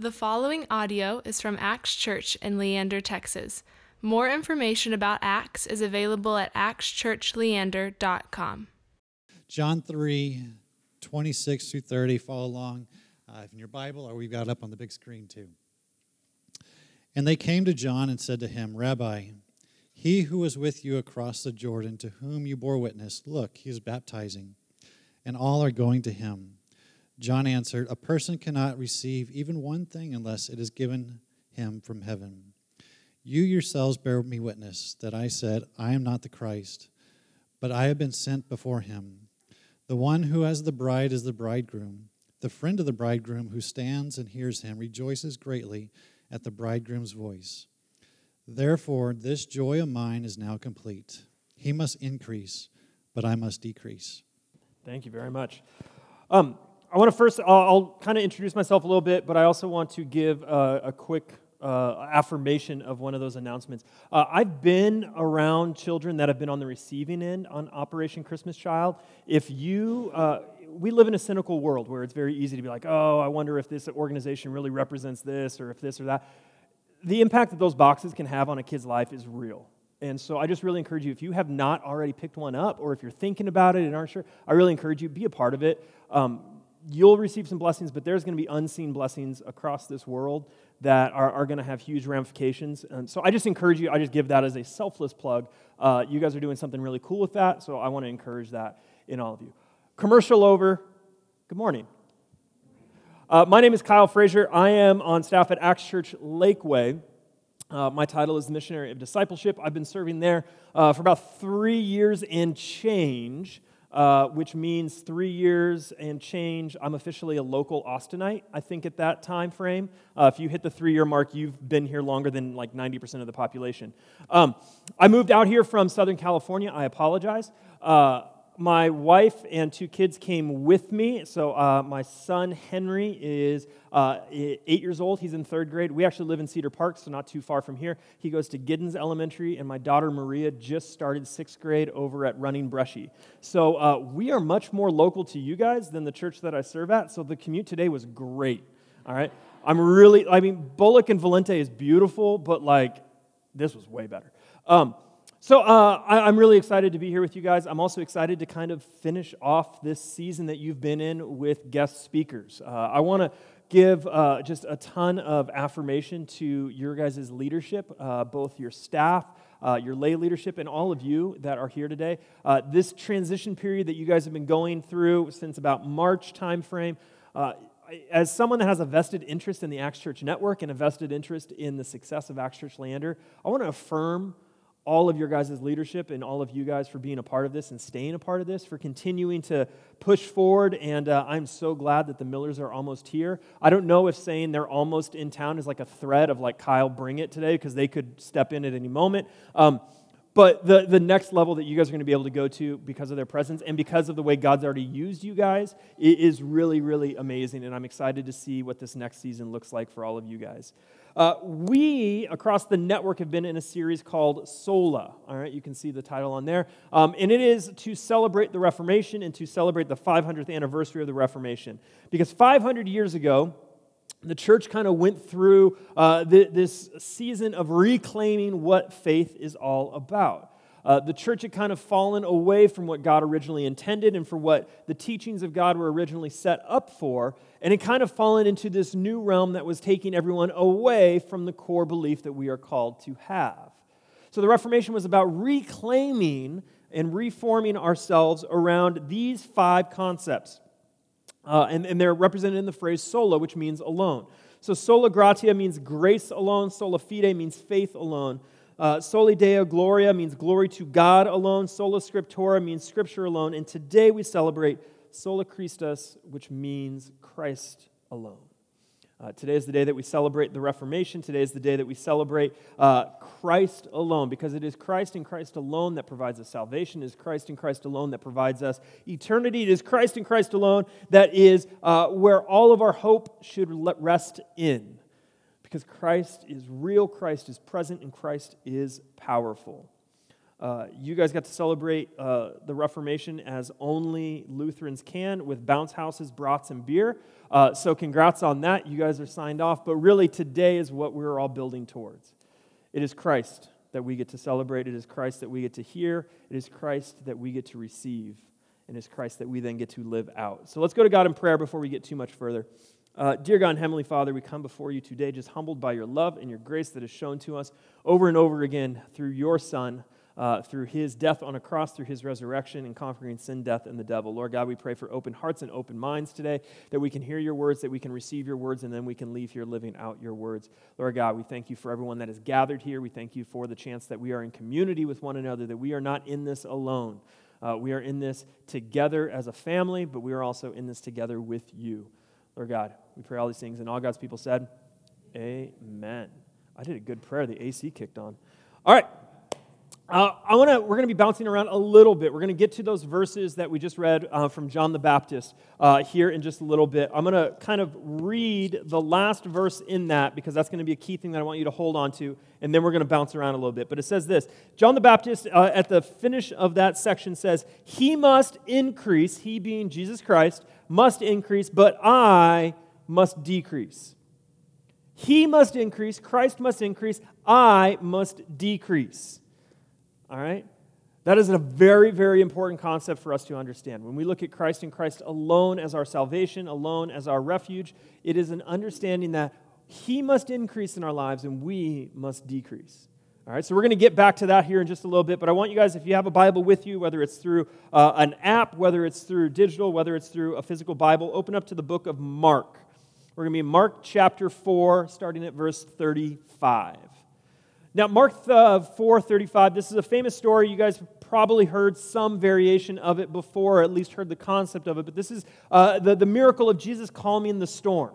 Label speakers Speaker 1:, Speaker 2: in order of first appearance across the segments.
Speaker 1: The following audio is from Axe Church in Leander, Texas. More information about Axe is available at axchurchleander.com.
Speaker 2: John 3, 26 through 30. Follow along uh, in your Bible, or we've got it up on the big screen too. And they came to John and said to him, Rabbi, he who was with you across the Jordan, to whom you bore witness, look, he is baptizing, and all are going to him. John answered, A person cannot receive even one thing unless it is given him from heaven. You yourselves bear me witness that I said, I am not the Christ, but I have been sent before him. The one who has the bride is the bridegroom. The friend of the bridegroom who stands and hears him rejoices greatly at the bridegroom's voice. Therefore, this joy of mine is now complete. He must increase, but I must decrease.
Speaker 3: Thank you very much. Um, I want to first, I'll, I'll kind of introduce myself a little bit, but I also want to give a, a quick uh, affirmation of one of those announcements. Uh, I've been around children that have been on the receiving end on Operation Christmas Child. If you, uh, we live in a cynical world where it's very easy to be like, oh, I wonder if this organization really represents this or if this or that. The impact that those boxes can have on a kid's life is real. And so I just really encourage you, if you have not already picked one up, or if you're thinking about it and aren't sure, I really encourage you, be a part of it. Um, you'll receive some blessings, but there's going to be unseen blessings across this world that are, are going to have huge ramifications. And so I just encourage you, I just give that as a selfless plug. Uh, you guys are doing something really cool with that, so I want to encourage that in all of you. Commercial over. Good morning. Uh, my name is Kyle Frazier. I am on staff at Axe Church Lakeway. Uh, my title is Missionary of Discipleship. I've been serving there uh, for about three years and change uh, which means three years and change. I'm officially a local Austinite, I think, at that time frame. Uh, if you hit the three year mark, you've been here longer than like 90% of the population. Um, I moved out here from Southern California. I apologize. Uh, my wife and two kids came with me. So uh, my son Henry is uh, eight years old. He's in third grade. We actually live in Cedar Park, so not too far from here. He goes to Giddens Elementary, and my daughter Maria just started sixth grade over at Running Brushy. So uh, we are much more local to you guys than the church that I serve at. So the commute today was great. All right. I'm really, I mean, Bullock and Valente is beautiful, but like this was way better. Um, so uh, I, am really excited to be here with you guys. I'm also excited to kind of finish off this season that you've been in with guest speakers. Uh, I want to give uh, just a ton of affirmation to your guys' leadership, uh, both your staff, uh, your lay leadership, and all of you that are here today. Uh, this transition period that you guys have been going through since about March timeframe. as someone that has a vested interest in the Axe Church network and a vested interest in the success of Axe Church Leander, I want to affirm all of your guys' leadership and all of you guys for being a part of this and staying a part of this, for continuing to push forward. And uh, I'm so glad that the Millers are almost here. I don't know if saying they're almost in town is like a threat of like, Kyle, bring it today, because they could step in at any moment. Um, but the, the next level that you guys are going to be able to go to because of their presence and because of the way God's already used you guys is really, really amazing. And I'm excited to see what this next season looks like for all of you guys. Uh, we, across the network, have been in a series called Sola. All right, you can see the title on there. Um, and it is to celebrate the Reformation and to celebrate the 500th anniversary of the Reformation. Because 500 years ago, the church kind of went through uh, this season of reclaiming what faith is all about. Uh, the church had kind of fallen away from what God originally intended and for what the teachings of God were originally set up for, and it kind of fallen into this new realm that was taking everyone away from the core belief that we are called to have. So the Reformation was about reclaiming and reforming ourselves around these five concepts uh, and, and they're represented in the phrase sola, which means alone. So sola gratia means grace alone, sola fide means faith alone. Uh, soli deo gloria means glory to God alone. Sola scriptura means scripture alone. And today we celebrate sola Christus, which means Christ alone. Uh, today is the day that we celebrate the Reformation. Today is the day that we celebrate uh, Christ alone, because it is Christ and Christ alone that provides us salvation. It is Christ and Christ alone that provides us eternity. It is Christ and Christ alone that is uh, where all of our hope should rest in, because Christ is real, Christ is present, and Christ is powerful. Uh, you guys got to celebrate uh, the Reformation as only Lutherans can with bounce houses, brats, and beer. Uh, so, congrats on that. You guys are signed off. But really, today is what we're all building towards. It is Christ that we get to celebrate, it is Christ that we get to hear, it is Christ that we get to receive, and it is Christ that we then get to live out. So, let's go to God in prayer before we get too much further. Uh, dear God and Heavenly Father, we come before you today just humbled by your love and your grace that is shown to us over and over again through your Son uh, through his death on a cross, through his resurrection, and conquering sin, death, and the devil. Lord God, we pray for open hearts and open minds today, that we can hear your words, that we can receive your words, and then we can leave here living out your words. Lord God, we thank you for everyone that is gathered here. We thank you for the chance that we are in community with one another, that we are not in this alone. Uh, we are in this together as a family, but we are also in this together with you. Lord God, we pray all these things. And all God's people said, Amen. I did a good prayer. The AC kicked on. All right. Uh, I want to. We're going to be bouncing around a little bit. We're going to get to those verses that we just read uh, from John the Baptist uh, here in just a little bit. I'm going to kind of read the last verse in that because that's going to be a key thing that I want you to hold on to, and then we're going to bounce around a little bit. But it says this: John the Baptist, uh, at the finish of that section, says, "He must increase. He being Jesus Christ must increase, but I must decrease." He must increase, Christ must increase, I must decrease. All right? That is a very, very important concept for us to understand. When we look at Christ and Christ alone as our salvation, alone as our refuge, it is an understanding that He must increase in our lives and we must decrease. All right, so we're going to get back to that here in just a little bit, but I want you guys, if you have a Bible with you, whether it's through uh, an app, whether it's through digital, whether it's through a physical Bible, open up to the book of Mark. We're going to be in Mark chapter 4, starting at verse 35. Now, Mark 4:35, this is a famous story. You guys probably heard some variation of it before, or at least heard the concept of it. But this is uh, the, the miracle of Jesus calming the storm.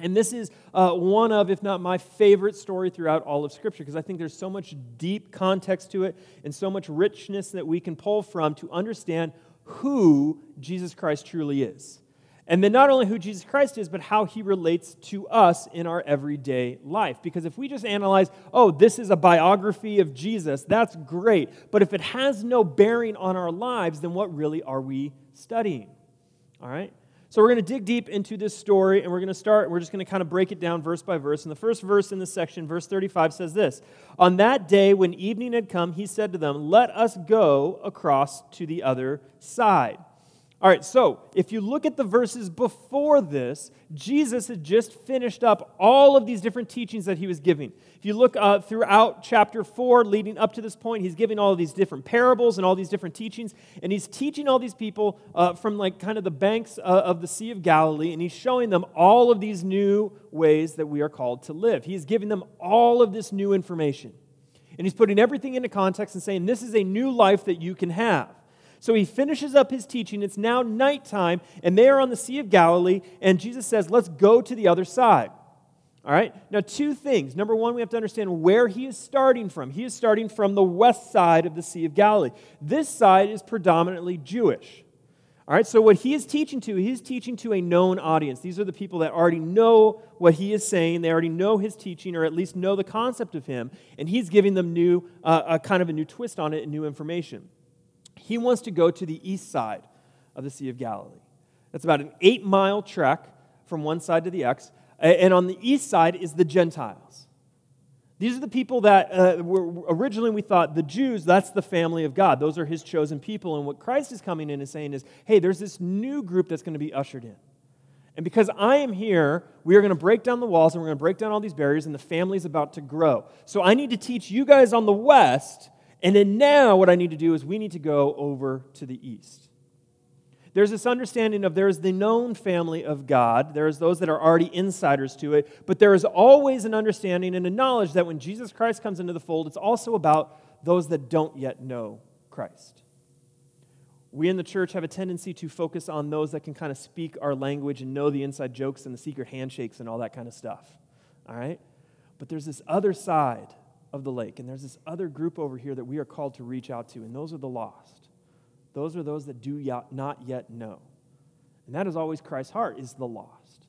Speaker 3: And this is uh, one of, if not my favorite story throughout all of Scripture, because I think there's so much deep context to it and so much richness that we can pull from to understand who Jesus Christ truly is. And then not only who Jesus Christ is, but how he relates to us in our everyday life. Because if we just analyze, oh, this is a biography of Jesus, that's great. But if it has no bearing on our lives, then what really are we studying? All right? So we're going to dig deep into this story, and we're going to start, we're just going to kind of break it down verse by verse. And the first verse in this section, verse 35, says this On that day, when evening had come, he said to them, Let us go across to the other side. All right, so if you look at the verses before this, Jesus had just finished up all of these different teachings that he was giving. If you look uh, throughout chapter 4, leading up to this point, he's giving all of these different parables and all these different teachings, and he's teaching all these people uh, from like kind of the banks uh, of the Sea of Galilee, and he's showing them all of these new ways that we are called to live. He's giving them all of this new information. And he's putting everything into context and saying, This is a new life that you can have. So he finishes up his teaching. It's now nighttime, and they are on the Sea of Galilee, and Jesus says, Let's go to the other side. All right? Now, two things. Number one, we have to understand where he is starting from. He is starting from the west side of the Sea of Galilee. This side is predominantly Jewish. All right, so what he is teaching to, he is teaching to a known audience. These are the people that already know what he is saying. They already know his teaching, or at least know the concept of him, and he's giving them new, uh, a kind of a new twist on it and new information he wants to go to the east side of the Sea of Galilee. That's about an eight mile trek from one side to the X. And on the east side is the Gentiles. These are the people that uh, were, originally we thought the Jews, that's the family of God. Those are his chosen people. And what Christ is coming in and saying is, hey, there's this new group that's going to be ushered in. And because I am here, we are going to break down the walls and we're going to break down all these barriers, and the family's about to grow. So I need to teach you guys on the west and then now, what I need to do is we need to go over to the east. There's this understanding of there's the known family of God. There's those that are already insiders to it. But there is always an understanding and a knowledge that when Jesus Christ comes into the fold, it's also about those that don't yet know Christ. We in the church have a tendency to focus on those that can kind of speak our language and know the inside jokes and the secret handshakes and all that kind of stuff. All right? But there's this other side of the lake. And there's this other group over here that we are called to reach out to, and those are the lost. Those are those that do not yet know. And that is always Christ's heart, is the lost.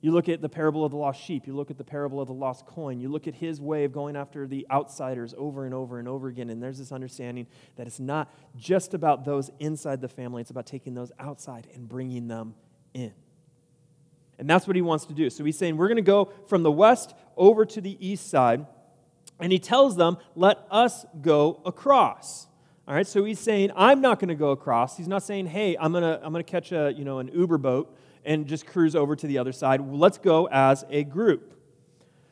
Speaker 3: You look at the parable of the lost sheep. You look at the parable of the lost coin. You look at his way of going after the outsiders over and over and over again. And there's this understanding that it's not just about those inside the family, it's about taking those outside and bringing them in. And that's what he wants to do. So he's saying, We're going to go from the west over to the east side. And he tells them, Let us go across. All right, so he's saying, I'm not going to go across. He's not saying, Hey, I'm going to I'm going to catch a, you know, an Uber boat and just cruise over to the other side. Let's go as a group.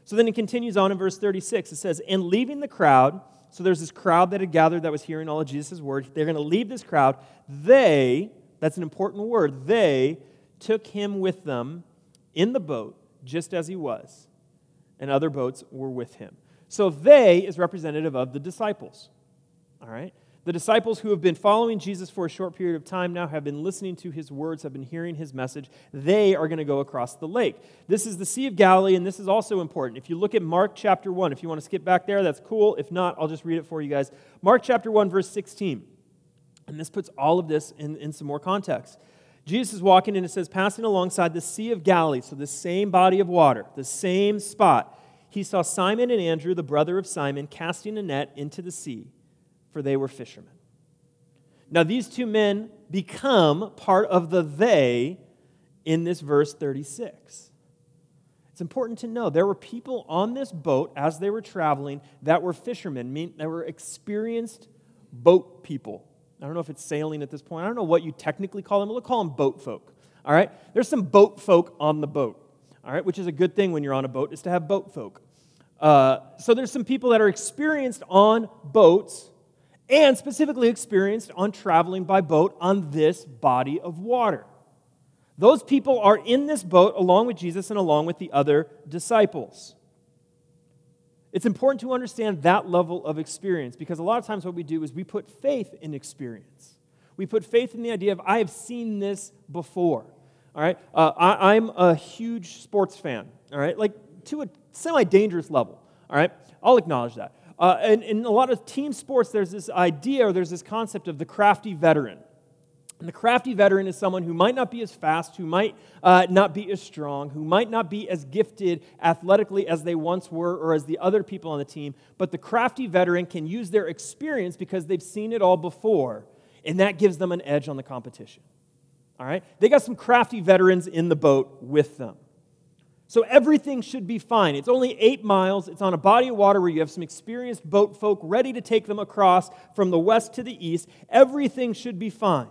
Speaker 3: So then he continues on in verse 36. It says, And leaving the crowd, so there's this crowd that had gathered that was hearing all of Jesus' words. They're going to leave this crowd. They, that's an important word, they took him with them in the boat, just as he was, and other boats were with him. So they is representative of the disciples. All right? The disciples who have been following Jesus for a short period of time now have been listening to his words, have been hearing his message. They are going to go across the lake. This is the Sea of Galilee, and this is also important. If you look at Mark chapter 1, if you want to skip back there, that's cool. If not, I'll just read it for you guys. Mark chapter 1, verse 16. And this puts all of this in, in some more context. Jesus is walking, and it says, passing alongside the Sea of Galilee, so the same body of water, the same spot. He saw Simon and Andrew, the brother of Simon, casting a net into the sea for they were fishermen. Now, these two men become part of the they in this verse 36. It's important to know there were people on this boat as they were traveling that were fishermen, mean that were experienced boat people. I don't know if it's sailing at this point. I don't know what you technically call them. We'll call them boat folk. All right? There's some boat folk on the boat. All right? Which is a good thing when you're on a boat, is to have boat folk. Uh, so there's some people that are experienced on boats and specifically experienced on traveling by boat on this body of water. Those people are in this boat along with Jesus and along with the other disciples. It's important to understand that level of experience because a lot of times what we do is we put faith in experience. We put faith in the idea of, I have seen this before. All right? Uh, I, I'm a huge sports fan, all right? Like to a semi dangerous level, all right? I'll acknowledge that. Uh, and in a lot of team sports, there's this idea or there's this concept of the crafty veteran. And the crafty veteran is someone who might not be as fast, who might uh, not be as strong, who might not be as gifted athletically as they once were or as the other people on the team, but the crafty veteran can use their experience because they've seen it all before, and that gives them an edge on the competition. All right? They got some crafty veterans in the boat with them. So everything should be fine. It's only eight miles. It's on a body of water where you have some experienced boat folk ready to take them across from the west to the east. Everything should be fine.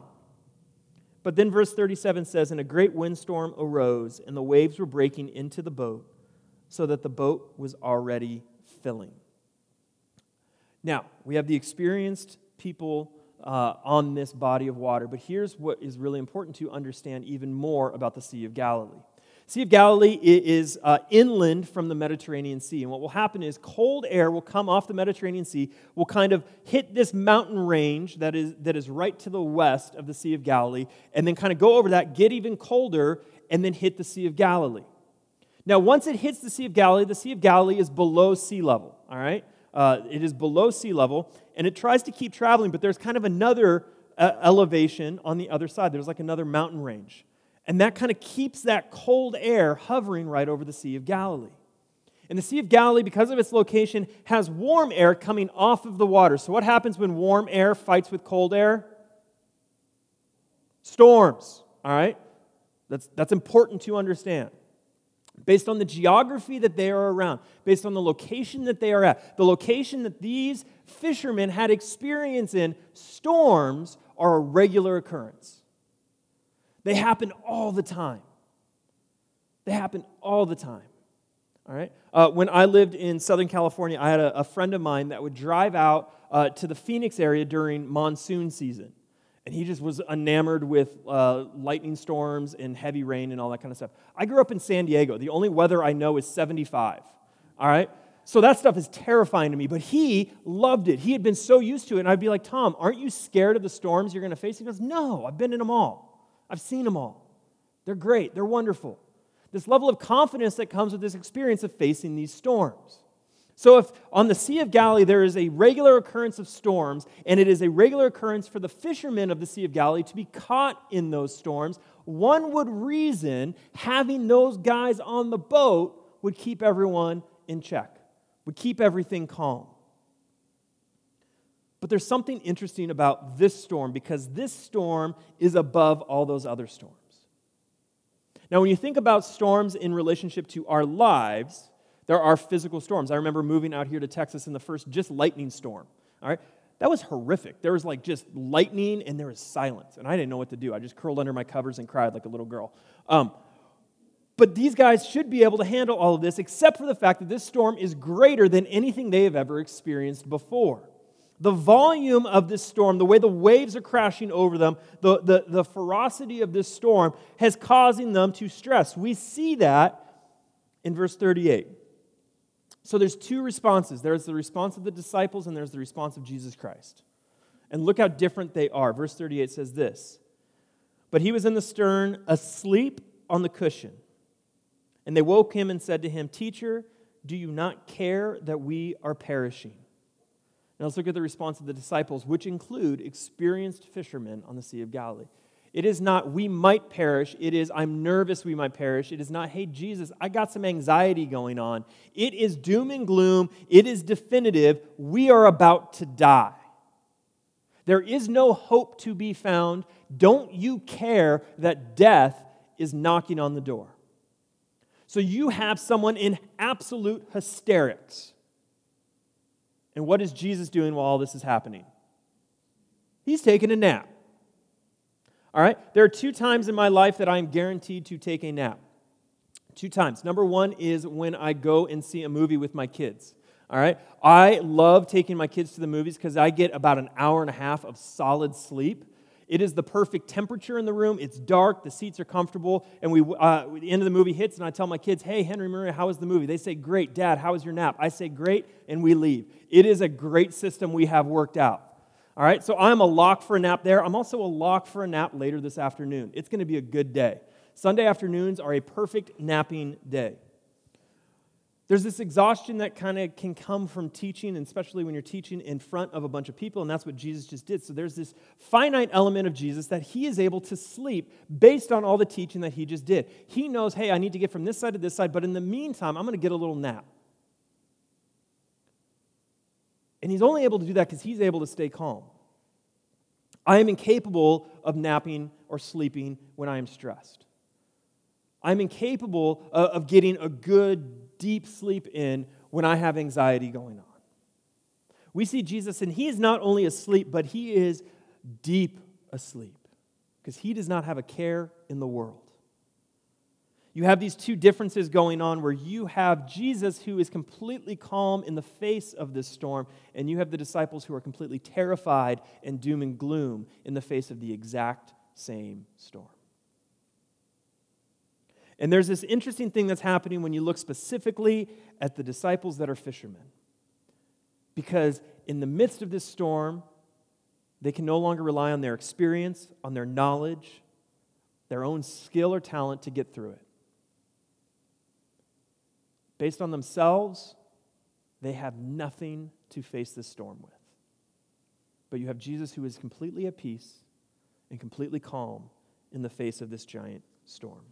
Speaker 3: But then verse 37 says, And a great windstorm arose, and the waves were breaking into the boat, so that the boat was already filling. Now, we have the experienced people uh, on this body of water, but here's what is really important to understand even more about the Sea of Galilee. Sea of Galilee is uh, inland from the Mediterranean Sea. And what will happen is cold air will come off the Mediterranean Sea, will kind of hit this mountain range that is, that is right to the west of the Sea of Galilee, and then kind of go over that, get even colder, and then hit the Sea of Galilee. Now, once it hits the Sea of Galilee, the Sea of Galilee is below sea level, all right? Uh, it is below sea level, and it tries to keep traveling, but there's kind of another uh, elevation on the other side. There's like another mountain range. And that kind of keeps that cold air hovering right over the Sea of Galilee. And the Sea of Galilee, because of its location, has warm air coming off of the water. So, what happens when warm air fights with cold air? Storms, all right? That's, that's important to understand. Based on the geography that they are around, based on the location that they are at, the location that these fishermen had experience in, storms are a regular occurrence. They happen all the time. They happen all the time. All right? Uh, when I lived in Southern California, I had a, a friend of mine that would drive out uh, to the Phoenix area during monsoon season. And he just was enamored with uh, lightning storms and heavy rain and all that kind of stuff. I grew up in San Diego. The only weather I know is 75. All right? So that stuff is terrifying to me, but he loved it. He had been so used to it. And I'd be like, Tom, aren't you scared of the storms you're going to face? He goes, No, I've been in them all. I've seen them all. They're great, they're wonderful. This level of confidence that comes with this experience of facing these storms. So, if on the Sea of Galilee there is a regular occurrence of storms, and it is a regular occurrence for the fishermen of the Sea of Galilee to be caught in those storms one would reason having those guys on the boat would keep everyone in check, would keep everything calm. But there's something interesting about this storm because this storm is above all those other storms. Now, when you think about storms in relationship to our lives, there are physical storms. I remember moving out here to Texas in the first just lightning storm. All right? That was horrific. There was like just lightning and there was silence. And I didn't know what to do. I just curled under my covers and cried like a little girl. Um, but these guys should be able to handle all of this, except for the fact that this storm is greater than anything they have ever experienced before. The volume of this storm, the way the waves are crashing over them, the, the, the ferocity of this storm has causing them to stress. We see that in verse 38. So there's two responses there's the response of the disciples, and there's the response of Jesus Christ. And look how different they are. Verse 38 says this But he was in the stern, asleep on the cushion. And they woke him and said to him, Teacher, do you not care that we are perishing? Now let's look at the response of the disciples, which include experienced fishermen on the Sea of Galilee. It is not, we might perish. It is, I'm nervous we might perish. It is not, hey, Jesus, I got some anxiety going on. It is doom and gloom. It is definitive. We are about to die. There is no hope to be found. Don't you care that death is knocking on the door? So you have someone in absolute hysterics. And what is Jesus doing while all this is happening? He's taking a nap. All right? There are two times in my life that I am guaranteed to take a nap. Two times. Number one is when I go and see a movie with my kids. All right? I love taking my kids to the movies because I get about an hour and a half of solid sleep. It is the perfect temperature in the room. It's dark. The seats are comfortable. And we, uh, the end of the movie hits, and I tell my kids, "Hey, Henry Maria, how was the movie?" They say, "Great, Dad. How was your nap?" I say, "Great," and we leave. It is a great system we have worked out. All right. So I'm a lock for a nap there. I'm also a lock for a nap later this afternoon. It's going to be a good day. Sunday afternoons are a perfect napping day. There's this exhaustion that kind of can come from teaching, and especially when you're teaching in front of a bunch of people, and that's what Jesus just did. So there's this finite element of Jesus that he is able to sleep based on all the teaching that he just did. He knows, hey, I need to get from this side to this side, but in the meantime, I'm going to get a little nap. And he's only able to do that because he's able to stay calm. I am incapable of napping or sleeping when I am stressed. I'm incapable of getting a good deep sleep in when I have anxiety going on. We see Jesus, and he is not only asleep, but he is deep asleep because he does not have a care in the world. You have these two differences going on where you have Jesus who is completely calm in the face of this storm, and you have the disciples who are completely terrified and doom and gloom in the face of the exact same storm. And there's this interesting thing that's happening when you look specifically at the disciples that are fishermen. Because in the midst of this storm, they can no longer rely on their experience, on their knowledge, their own skill or talent to get through it. Based on themselves, they have nothing to face this storm with. But you have Jesus who is completely at peace and completely calm in the face of this giant storm.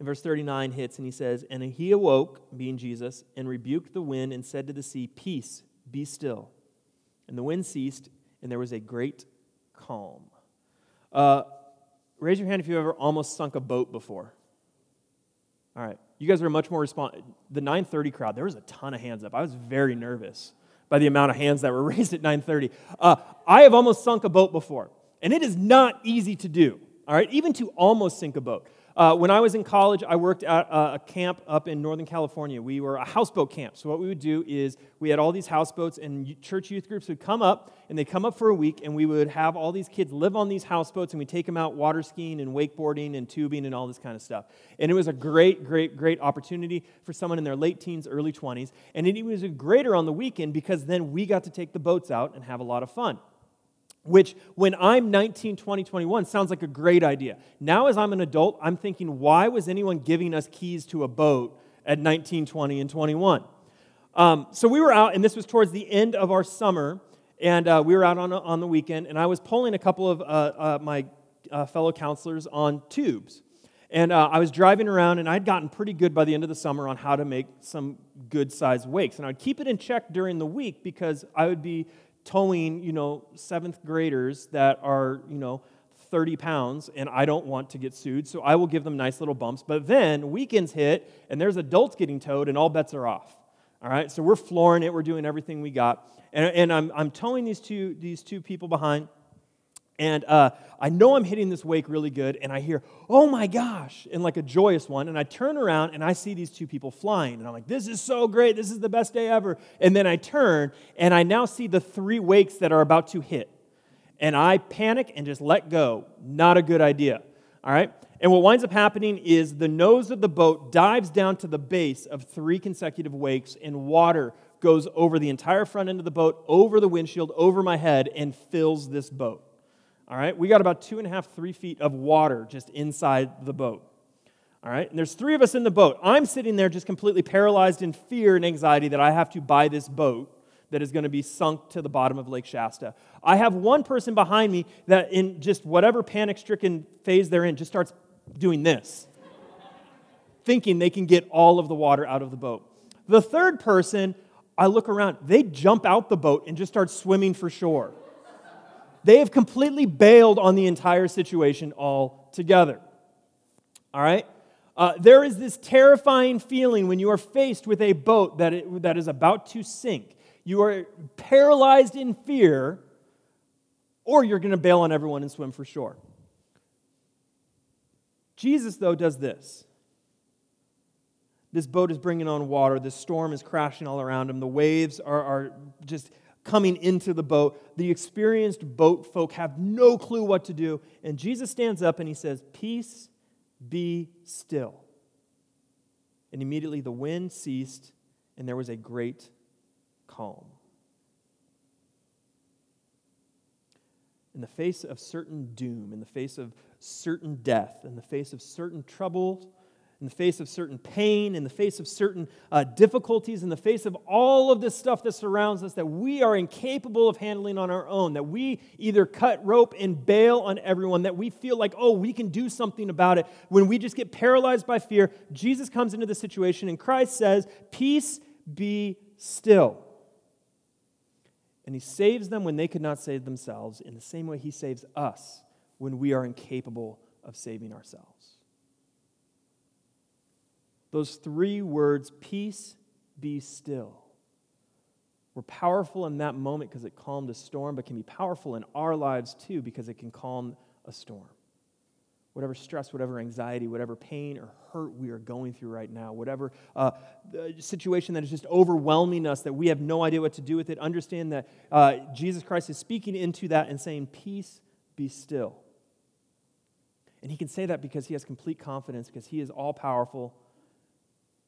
Speaker 3: And verse 39 hits and he says, And he awoke, being Jesus, and rebuked the wind and said to the sea, Peace, be still. And the wind ceased, and there was a great calm. Uh, raise your hand if you've ever almost sunk a boat before. All right. You guys are much more responsive. The 930 crowd, there was a ton of hands up. I was very nervous by the amount of hands that were raised at 930. Uh, I have almost sunk a boat before, and it is not easy to do. All right, even to almost sink a boat. Uh, when I was in college, I worked at a camp up in Northern California. We were a houseboat camp. So, what we would do is we had all these houseboats, and church youth groups would come up, and they'd come up for a week, and we would have all these kids live on these houseboats, and we'd take them out water skiing and wakeboarding and tubing and all this kind of stuff. And it was a great, great, great opportunity for someone in their late teens, early 20s. And it was greater on the weekend because then we got to take the boats out and have a lot of fun which when I'm 19, 20, 21 sounds like a great idea. Now, as I'm an adult, I'm thinking, why was anyone giving us keys to a boat at 19, 20, and 21? Um, so we were out, and this was towards the end of our summer, and uh, we were out on, on the weekend, and I was pulling a couple of uh, uh, my uh, fellow counselors on tubes. And uh, I was driving around, and I'd gotten pretty good by the end of the summer on how to make some good sized wakes. And I'd keep it in check during the week because I would be towing, you know, seventh graders that are, you know, 30 pounds, and I don't want to get sued, so I will give them nice little bumps. But then weekends hit, and there's adults getting towed, and all bets are off. All right, so we're flooring it, we're doing everything we got. And, and I'm, I'm towing these two, these two people behind. And uh, I know I'm hitting this wake really good, and I hear, oh my gosh, in like a joyous one. And I turn around and I see these two people flying. And I'm like, this is so great. This is the best day ever. And then I turn and I now see the three wakes that are about to hit. And I panic and just let go. Not a good idea. All right? And what winds up happening is the nose of the boat dives down to the base of three consecutive wakes, and water goes over the entire front end of the boat, over the windshield, over my head, and fills this boat. All right, we got about two and a half, three feet of water just inside the boat. All right, and there's three of us in the boat. I'm sitting there just completely paralyzed in fear and anxiety that I have to buy this boat that is going to be sunk to the bottom of Lake Shasta. I have one person behind me that, in just whatever panic stricken phase they're in, just starts doing this, thinking they can get all of the water out of the boat. The third person, I look around, they jump out the boat and just start swimming for shore. They have completely bailed on the entire situation altogether. All right? Uh, there is this terrifying feeling when you are faced with a boat that, it, that is about to sink. You are paralyzed in fear, or you're going to bail on everyone and swim for shore. Jesus, though, does this. This boat is bringing on water. The storm is crashing all around him. The waves are, are just coming into the boat. The experienced boat folk have no clue what to do. And Jesus stands up and he says, Peace, be still. And immediately the wind ceased and there was a great calm. In the face of certain doom, in the face of certain death, in the face of certain troubles, in the face of certain pain, in the face of certain uh, difficulties, in the face of all of this stuff that surrounds us that we are incapable of handling on our own, that we either cut rope and bail on everyone, that we feel like, oh, we can do something about it. When we just get paralyzed by fear, Jesus comes into the situation and Christ says, Peace be still. And he saves them when they could not save themselves, in the same way he saves us when we are incapable of saving ourselves. Those three words, peace, be still, were powerful in that moment because it calmed a storm, but can be powerful in our lives too because it can calm a storm. Whatever stress, whatever anxiety, whatever pain or hurt we are going through right now, whatever uh, situation that is just overwhelming us that we have no idea what to do with it, understand that uh, Jesus Christ is speaking into that and saying, Peace, be still. And he can say that because he has complete confidence, because he is all powerful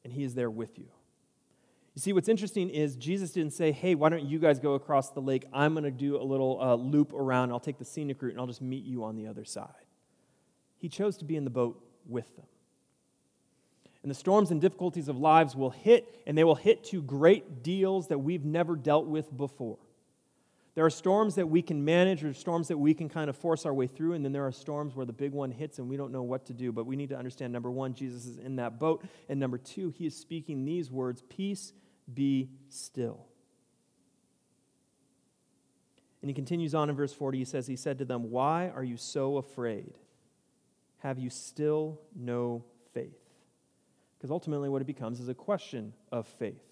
Speaker 3: and He is there with you. You see, what's interesting is Jesus didn't say, hey, why don't you guys go across the lake? I'm going to do a little uh, loop around. I'll take the scenic route and I'll just meet you on the other side. He chose to be in the boat with them. And the storms and difficulties of lives will hit, and they will hit to great deals that we've never dealt with before. There are storms that we can manage, or storms that we can kind of force our way through, and then there are storms where the big one hits and we don't know what to do. But we need to understand number one, Jesus is in that boat, and number two, he is speaking these words Peace be still. And he continues on in verse 40. He says, He said to them, Why are you so afraid? Have you still no faith? Because ultimately, what it becomes is a question of faith.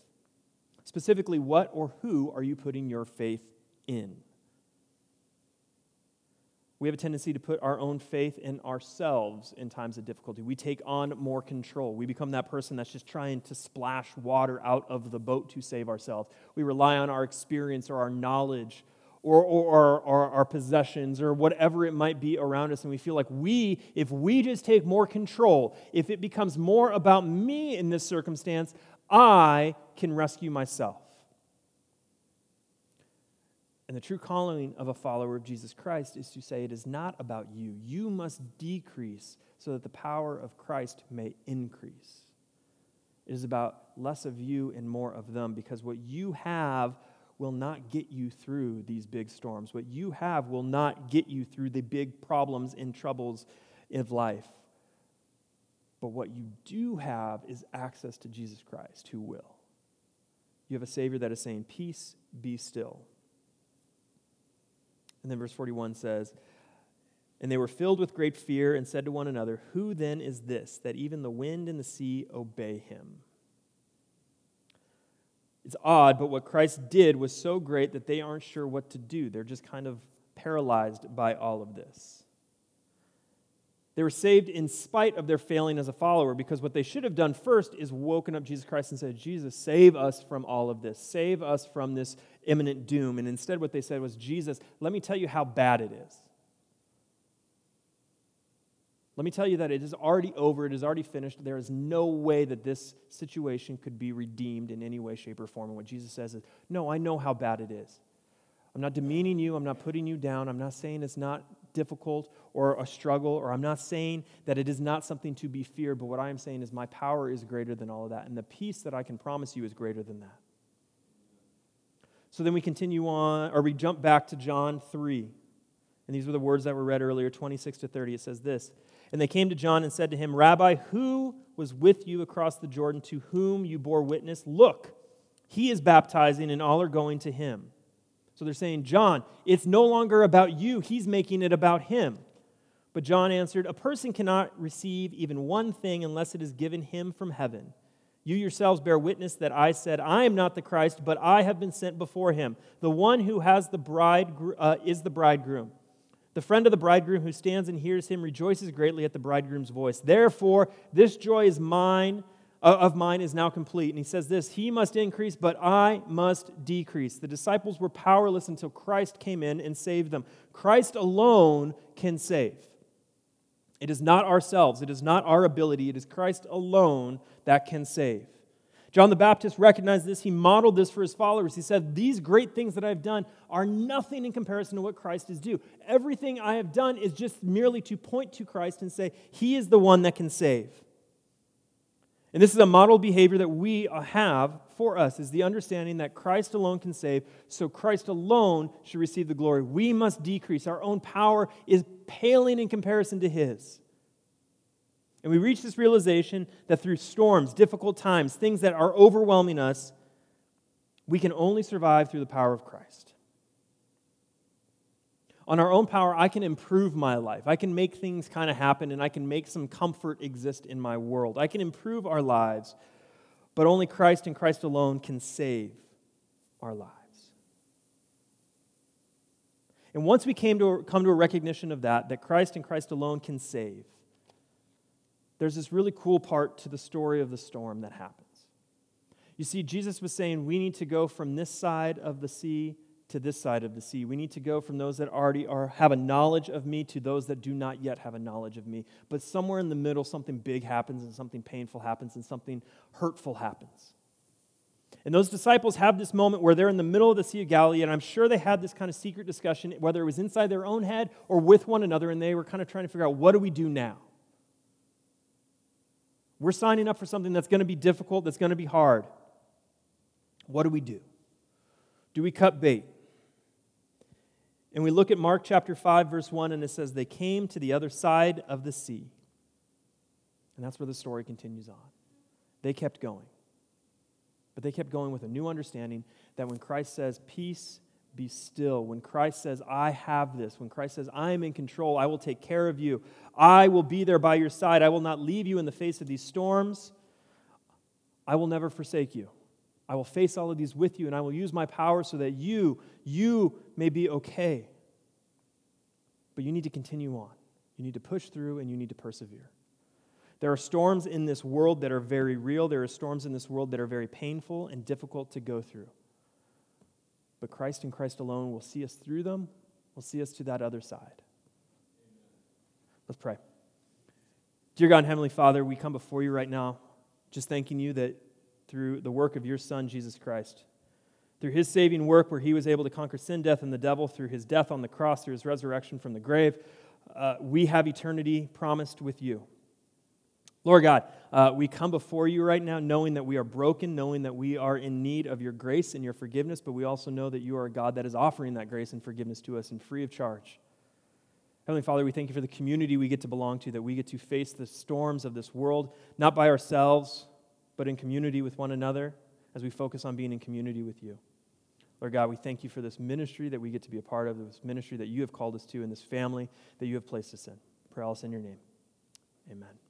Speaker 3: Specifically, what or who are you putting your faith in. We have a tendency to put our own faith in ourselves in times of difficulty. We take on more control. We become that person that's just trying to splash water out of the boat to save ourselves. We rely on our experience or our knowledge or, or, or, our possessions or whatever it might be around us. And we feel like we, if we just take more control, if it becomes more about me in this circumstance, I can rescue myself. And the true calling of a follower of Jesus Christ is to say, it is not about you. You must decrease so that the power of Christ may increase. It is about less of you and more of them because what you have will not get you through these big storms. What you have will not get you through the big problems and troubles of life. But what you do have is access to Jesus Christ, who will. You have a Savior that is saying, Peace, be still. And then verse 41 says, And they were filled with great fear and said to one another, Who then is this that even the wind and the sea obey him? It's odd, but what Christ did was so great that they aren't sure what to do. They're just kind of paralyzed by all of this. They were saved in spite of their failing as a follower because what they should have done first is woken up Jesus Christ and said, Jesus, save us from all of this. Save us from this imminent doom. And instead, what they said was, Jesus, let me tell you how bad it is. Let me tell you that it is already over, it is already finished. There is no way that this situation could be redeemed in any way, shape, or form. And what Jesus says is, No, I know how bad it is. I'm not demeaning you, I'm not putting you down, I'm not saying it's not difficult or a struggle, or I'm not saying that it is not something to be feared, but what I am saying is my power is greater than all of that, and the peace that I can promise you is greater than that. So then we continue on, or we jump back to John 3. And these were the words that were read earlier, 26 to 30. It says this And they came to John and said to him, Rabbi, who was with you across the Jordan to whom you bore witness? Look, he is baptizing, and all are going to him. So they're saying, John, it's no longer about you, he's making it about him. But John answered, A person cannot receive even one thing unless it is given him from heaven. You yourselves bear witness that I said, I am not the Christ, but I have been sent before him. The one who has the bride uh, is the bridegroom. The friend of the bridegroom who stands and hears him rejoices greatly at the bridegroom's voice. Therefore, this joy is mine uh, of mine is now complete. And he says this He must increase, but I must decrease. The disciples were powerless until Christ came in and saved them. Christ alone can save. It is not ourselves, it is not our ability, it is Christ alone that can save. John the Baptist recognized this. He modeled this for his followers. He said, These great things that I've done are nothing in comparison to what Christ is due. Everything I have done is just merely to point to Christ and say, He is the one that can save. And this is a model behavior that we uh, have for us is the understanding that Christ alone can save, so Christ alone should receive the glory. We must decrease. Our own power is paling in comparison to his. And we reach this realization that through storms, difficult times, things that are overwhelming us, we can only survive through the power of Christ on our own power, I can improve my life. I can make things kind of happen and I can make some comfort exist in my world. I can improve our lives, but only Christ and Christ alone can save our lives. And once we came to come to a recognition of that, that Christ and Christ alone can save, there's this really cool part to the story of the storm that happens. You see, Jesus was saying we need to go from this side of the sea to this side of the sea. We need to go from those that already are, have a knowledge of me to those that do not yet have a knowledge of me. But somewhere in the middle, something big happens and something painful happens and something hurtful happens. And those disciples have this moment where they're in the middle of the Sea of Galilee, and I'm sure they had this kind of secret discussion, whether it was inside their own head or with one another, and they were kind of trying to figure out what do we do now? We're signing up for something that's going to be difficult, that's going to be hard. What do we do? Do we cut bait? And we look at Mark chapter 5, verse 1, and it says, They came to the other side of the sea. And that's where the story continues on. They kept going. But they kept going with a new understanding that when Christ says, Peace, be still, when Christ says, I have this, when Christ says, I am in control, I will take care of you, I will be there by your side, I will not leave you in the face of these storms, I will never forsake you. I will face all of these with you, and I will use my power so that you, you may be okay. But you need to continue on. You need to push through and you need to persevere. There are storms in this world that are very real. There are storms in this world that are very painful and difficult to go through. But Christ and Christ alone will see us through them, will see us to that other side. Let's pray. Dear God Heavenly Father, we come before you right now just thanking you that through the work of your Son, Jesus Christ. Through his saving work, where he was able to conquer sin, death, and the devil, through his death on the cross, through his resurrection from the grave, uh, we have eternity promised with you. Lord God, uh, we come before you right now knowing that we are broken, knowing that we are in need of your grace and your forgiveness, but we also know that you are a God that is offering that grace and forgiveness to us and free of charge. Heavenly Father, we thank you for the community we get to belong to, that we get to face the storms of this world, not by ourselves, but in community with one another as we focus on being in community with you. Lord God, we thank you for this ministry that we get to be a part of, this ministry that you have called us to, and this family that you have placed us in. Pray all in your name. Amen.